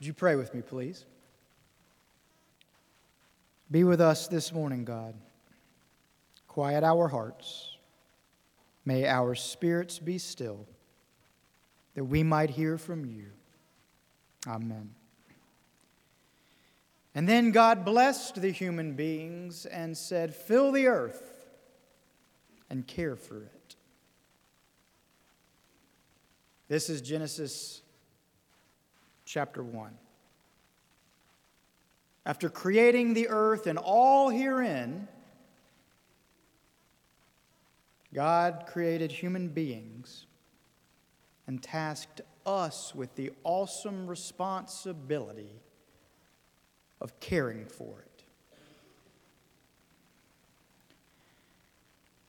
Would you pray with me, please? Be with us this morning, God. Quiet our hearts. May our spirits be still, that we might hear from you. Amen. And then God blessed the human beings and said, Fill the earth and care for it. This is Genesis chapter 1. After creating the earth and all herein, God created human beings and tasked us with the awesome responsibility of caring for it.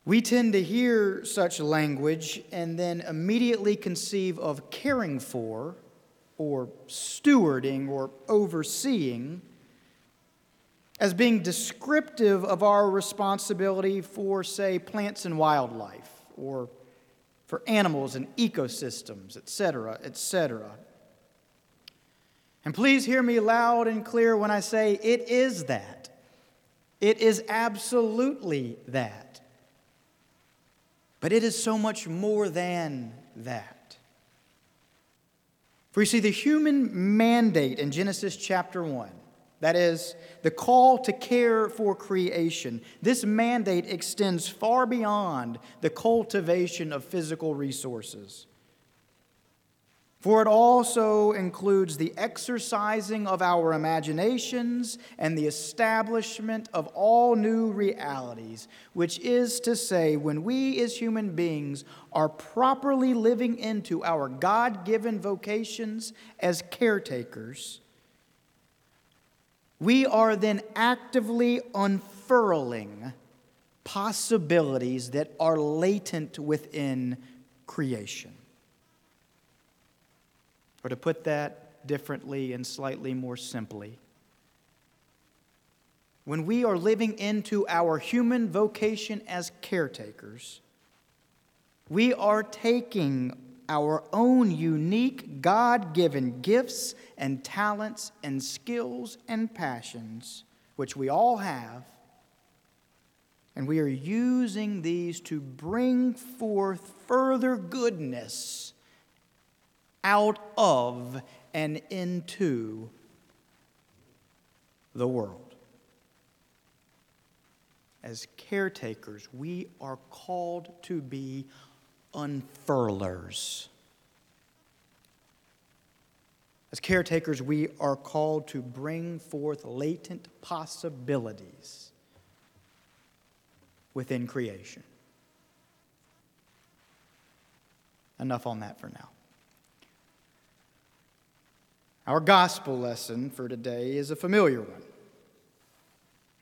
We tend to hear such language and then immediately conceive of caring for, or stewarding, or overseeing as being descriptive of our responsibility for, say, plants and wildlife, or for animals and ecosystems, etc., etc. And please hear me loud and clear when I say it is that. It is absolutely that. But it is so much more than that. For you see, the human mandate in Genesis chapter 1, that is, the call to care for creation, this mandate extends far beyond the cultivation of physical resources. For it also includes the exercising of our imaginations and the establishment of all new realities, which is to say, when we as human beings are properly living into our God given vocations as caretakers, we are then actively unfurling possibilities that are latent within creation. Or to put that differently and slightly more simply, when we are living into our human vocation as caretakers, we are taking our own unique God given gifts and talents and skills and passions, which we all have, and we are using these to bring forth further goodness out of and into the world. As caretakers, we are called to be unfurlers. As caretakers, we are called to bring forth latent possibilities within creation. Enough on that for now. Our gospel lesson for today is a familiar one.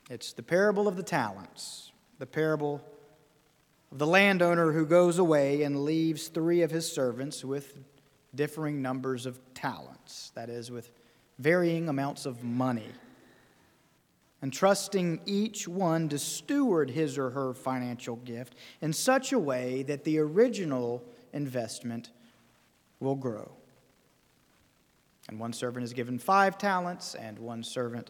It's the parable of the talents, the parable of the landowner who goes away and leaves three of his servants with differing numbers of talents, that is, with varying amounts of money, and trusting each one to steward his or her financial gift in such a way that the original investment will grow. And one servant is given five talents, and one servant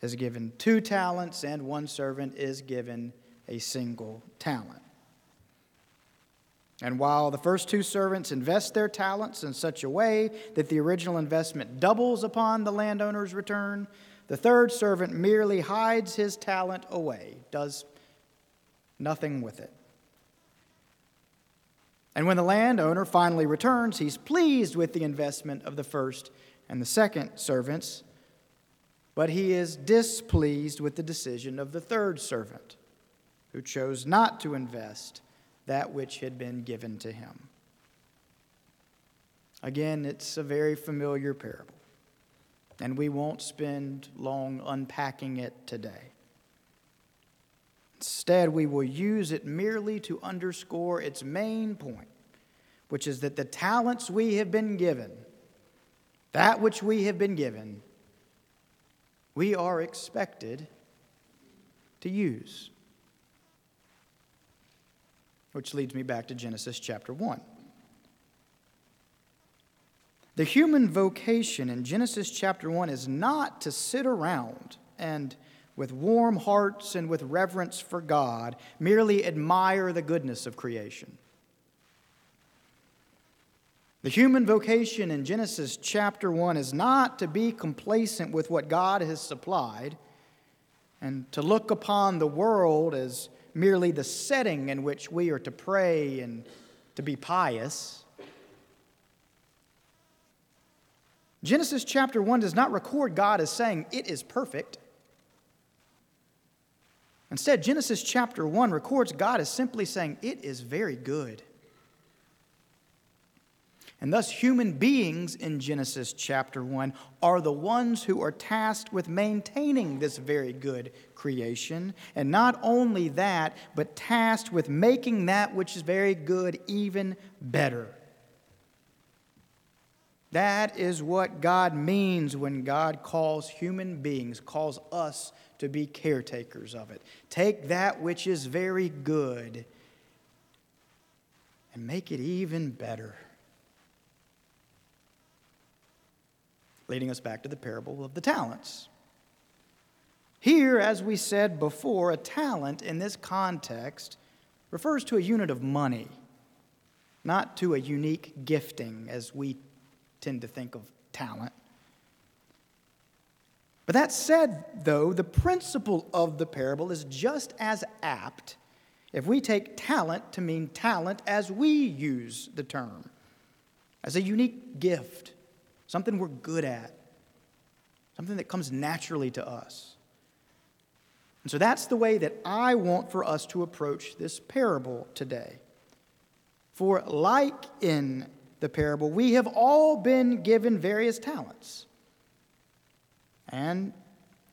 is given two talents, and one servant is given a single talent. And while the first two servants invest their talents in such a way that the original investment doubles upon the landowner's return, the third servant merely hides his talent away, does nothing with it. And when the landowner finally returns, he's pleased with the investment of the first and the second servants, but he is displeased with the decision of the third servant, who chose not to invest that which had been given to him. Again, it's a very familiar parable, and we won't spend long unpacking it today. Instead, we will use it merely to underscore its main point, which is that the talents we have been given that which we have been given, we are expected to use. Which leads me back to Genesis chapter 1. The human vocation in Genesis chapter 1 is not to sit around and, with warm hearts and with reverence for God, merely admire the goodness of creation. The human vocation in Genesis chapter 1 is not to be complacent with what God has supplied and to look upon the world as merely the setting in which we are to pray and to be pious. Genesis chapter 1 does not record God as saying it is perfect. Instead, Genesis chapter 1 records God as simply saying it is very good. And thus, human beings in Genesis chapter 1 are the ones who are tasked with maintaining this very good creation. And not only that, but tasked with making that which is very good even better. That is what God means when God calls human beings, calls us to be caretakers of it. Take that which is very good and make it even better. Leading us back to the parable of the talents. Here, as we said before, a talent in this context refers to a unit of money, not to a unique gifting as we tend to think of talent. But that said, though, the principle of the parable is just as apt if we take talent to mean talent as we use the term, as a unique gift something we're good at, something that comes naturally to us. And so that's the way that I want for us to approach this parable today. For, like in the parable, we have all been given various talents. And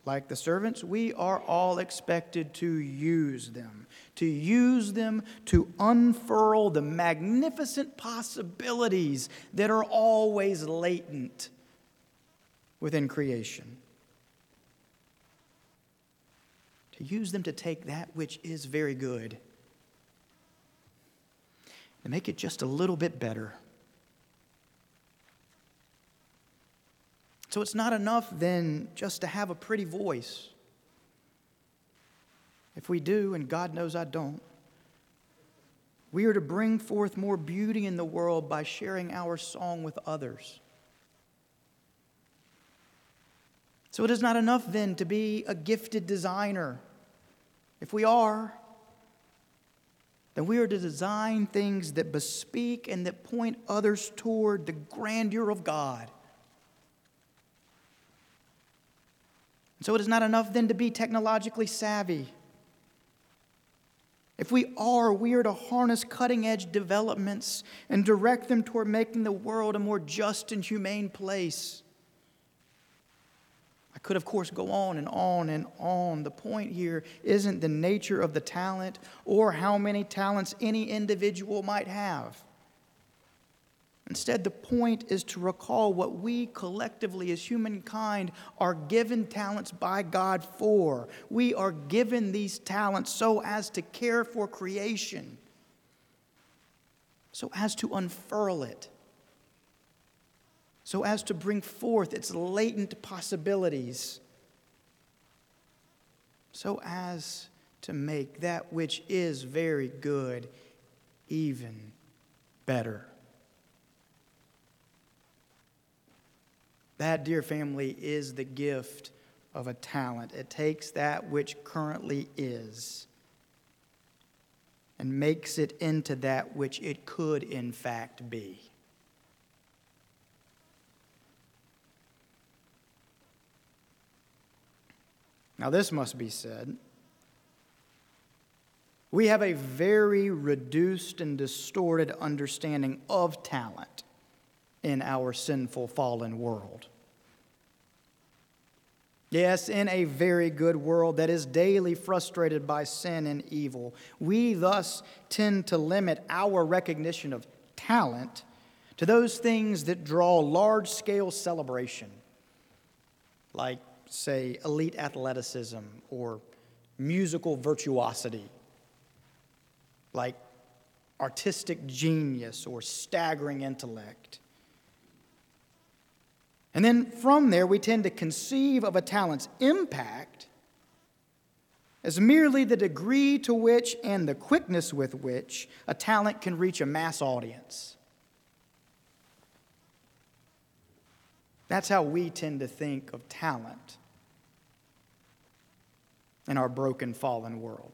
like the servants, we are all expected to use them, to use them to unfurl the magnificent possibilities that are always latent within creation. To use them to take that which is very good and make it just a little bit better. So it's not enough then just to have a pretty voice. If we do, and God knows I don't, we are to bring forth more beauty in the world by sharing our song with others. So it is not enough then to be a gifted designer. If we are, then we are to design things that bespeak and that point others toward the grandeur of God. So it is not enough then to be technologically savvy. If we are, we are to harness cutting edge developments and direct them toward making the world a more just and humane place. I could, of course, go on and on and on. The point here isn't the nature of the talent or how many talents any individual might have. Instead, the point is to recall what we collectively as humankind are given talents by God for. We are given these talents so as to care for creation, so as to unfurl it, so as to bring forth its latent possibilities, so as to make that which is very good even better. That, dear family, is the gift of a talent. It takes that which currently is and makes it into that which it could, in fact, be. Now, this must be said. We have a very reduced and distorted understanding of talent in our sinful, fallen world. Yes, in a very good world that is daily frustrated by sin and evil, we thus tend to limit our recognition of talent to those things that draw large scale celebration, like, say, elite athleticism or musical virtuosity, like artistic genius or staggering intellect. And then from there, we tend to conceive of a talent's impact as merely the degree to which and the quickness with which a talent can reach a mass audience. That's how we tend to think of talent in our broken, fallen world.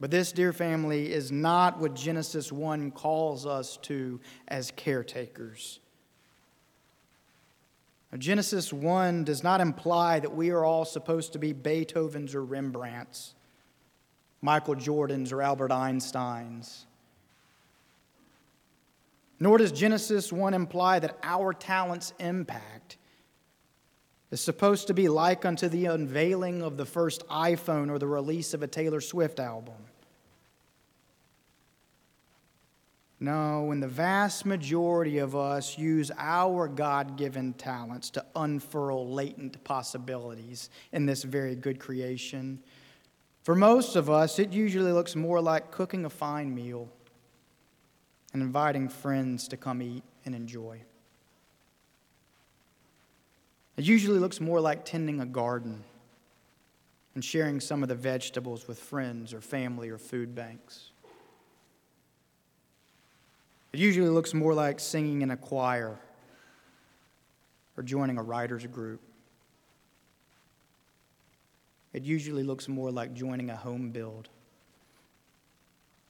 But this, dear family, is not what Genesis 1 calls us to as caretakers. Genesis 1 does not imply that we are all supposed to be Beethoven's or Rembrandt's, Michael Jordan's or Albert Einstein's. Nor does Genesis 1 imply that our talent's impact is supposed to be like unto the unveiling of the first iPhone or the release of a Taylor Swift album. No, when the vast majority of us use our God given talents to unfurl latent possibilities in this very good creation, for most of us, it usually looks more like cooking a fine meal and inviting friends to come eat and enjoy. It usually looks more like tending a garden and sharing some of the vegetables with friends or family or food banks. It usually looks more like singing in a choir or joining a writer's group. It usually looks more like joining a home build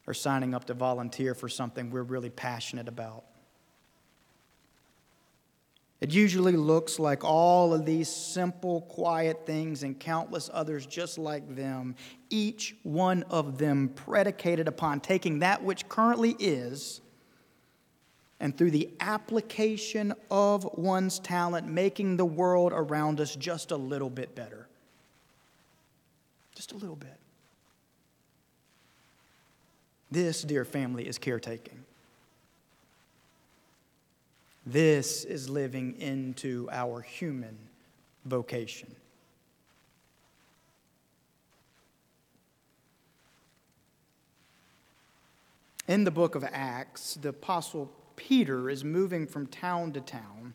or signing up to volunteer for something we're really passionate about. It usually looks like all of these simple, quiet things and countless others just like them, each one of them predicated upon taking that which currently is and through the application of one's talent, making the world around us just a little bit better. Just a little bit. This, dear family, is caretaking. This is living into our human vocation. In the book of Acts, the Apostle Peter is moving from town to town,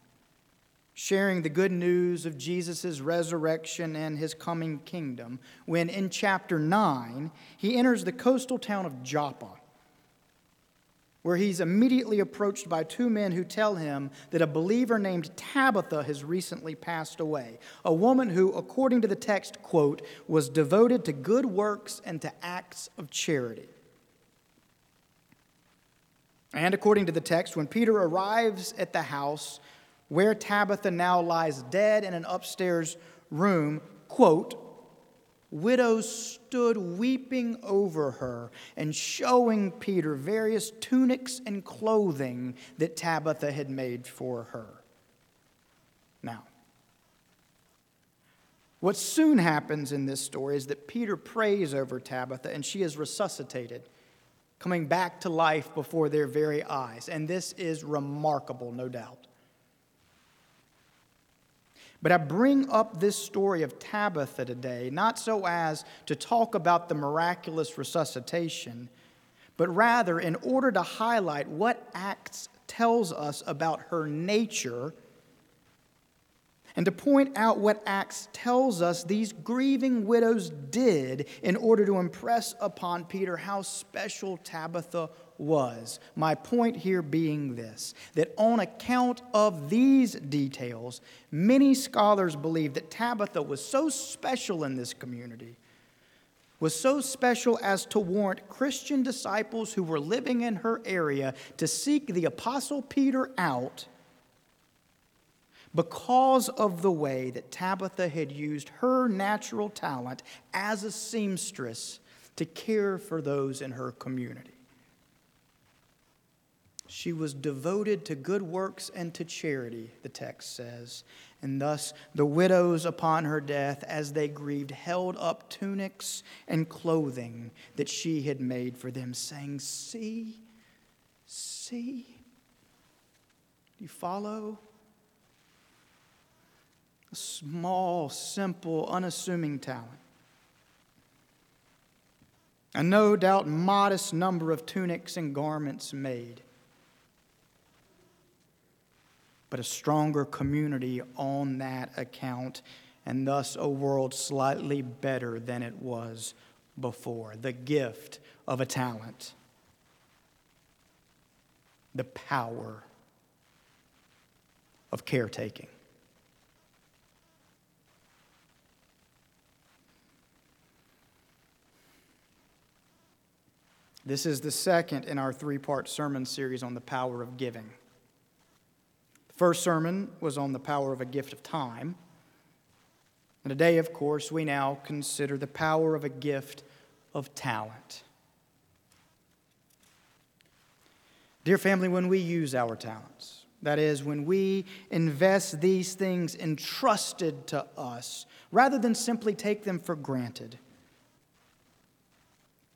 sharing the good news of Jesus' resurrection and his coming kingdom, when in chapter 9, he enters the coastal town of Joppa, where he's immediately approached by two men who tell him that a believer named Tabitha has recently passed away, a woman who, according to the text, quote, was devoted to good works and to acts of charity. And according to the text, when Peter arrives at the house where Tabitha now lies dead in an upstairs room, quote, widows stood weeping over her and showing Peter various tunics and clothing that Tabitha had made for her. Now, what soon happens in this story is that Peter prays over Tabitha and she is resuscitated coming back to life before their very eyes. And this is remarkable, no doubt. But I bring up this story of Tabitha today, not so as to talk about the miraculous resuscitation, but rather in order to highlight what Acts tells us about her nature and to point out what Acts tells us these grieving widows did in order to impress upon Peter how special Tabitha was. My point here being this that on account of these details, many scholars believe that Tabitha was so special in this community. Was so special as to warrant Christian disciples who were living in her area to seek the Apostle Peter out because of the way that Tabitha had used her natural talent as a seamstress to care for those in her community. She was devoted to good works and to charity, the text says. And thus the widows upon her death, as they grieved, held up tunics and clothing that she had made for them, saying, See, see. Do you follow? Small, simple, unassuming talent. A no doubt modest number of tunics and garments made. but a stronger community on that account, and thus a world slightly better than it was before. The gift of a talent, the power of caretaking. This is the second in our three part sermon series on the power of giving. The first sermon was on the power of a gift of time. And today, of course, we now consider the power of a gift of talent. Dear family, when we use our talents, that is, when we invest these things entrusted to us, rather than simply take them for granted,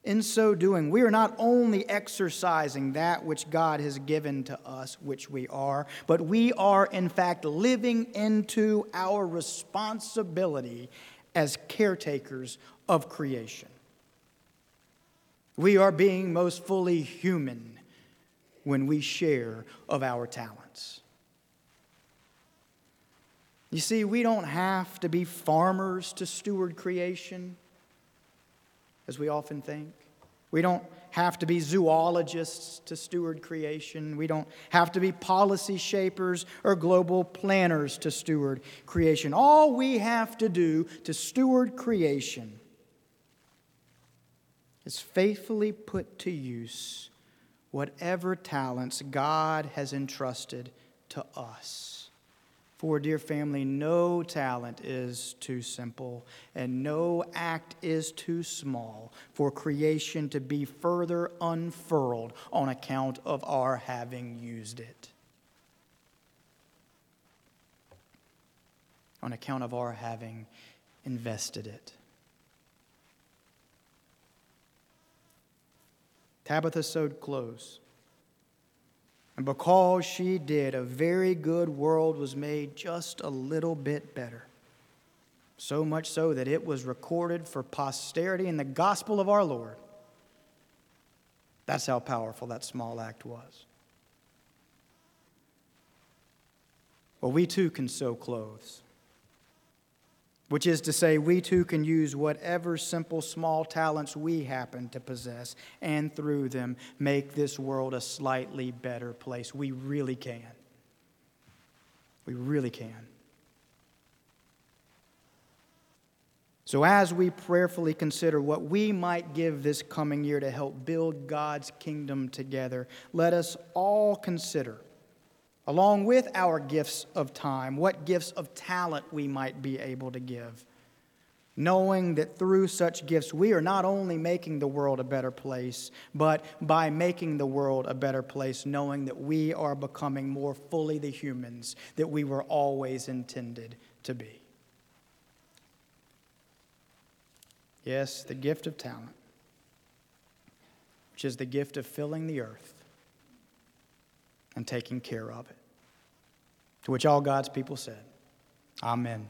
in so doing, we are not only exercising that which God has given to us, which we are, but we are in fact living into our responsibility as caretakers of creation. We are being most fully human when we share of our talents. You see, we don't have to be farmers to steward creation as we often think. We don't have to be zoologists to steward creation. We don't have to be policy shapers or global planners to steward creation. All we have to do to steward creation is faithfully put to use whatever talents God has entrusted to us. For, dear family, no talent is too simple, and no act is too small for creation to be further unfurled on account of our having used it. On account of our having invested it. Tabitha sewed clothes. And because she did, a very good world was made just a little bit better. So much so that it was recorded for posterity in the gospel of our Lord. That's how powerful that small act was. Well, we too can sew clothes which is to say, we too can use whatever simple small talents we happen to possess and through them make this world a slightly better place. We really can. We really can. So, as we prayerfully consider what we might give this coming year to help build God's kingdom together, let us all consider along with our gifts of time, what gifts of talent we might be able to give. Knowing that through such gifts, we are not only making the world a better place, but by making the world a better place, knowing that we are becoming more fully the humans that we were always intended to be. Yes, the gift of talent, which is the gift of filling the earth and taking care of it. To which all God's people said, Amen.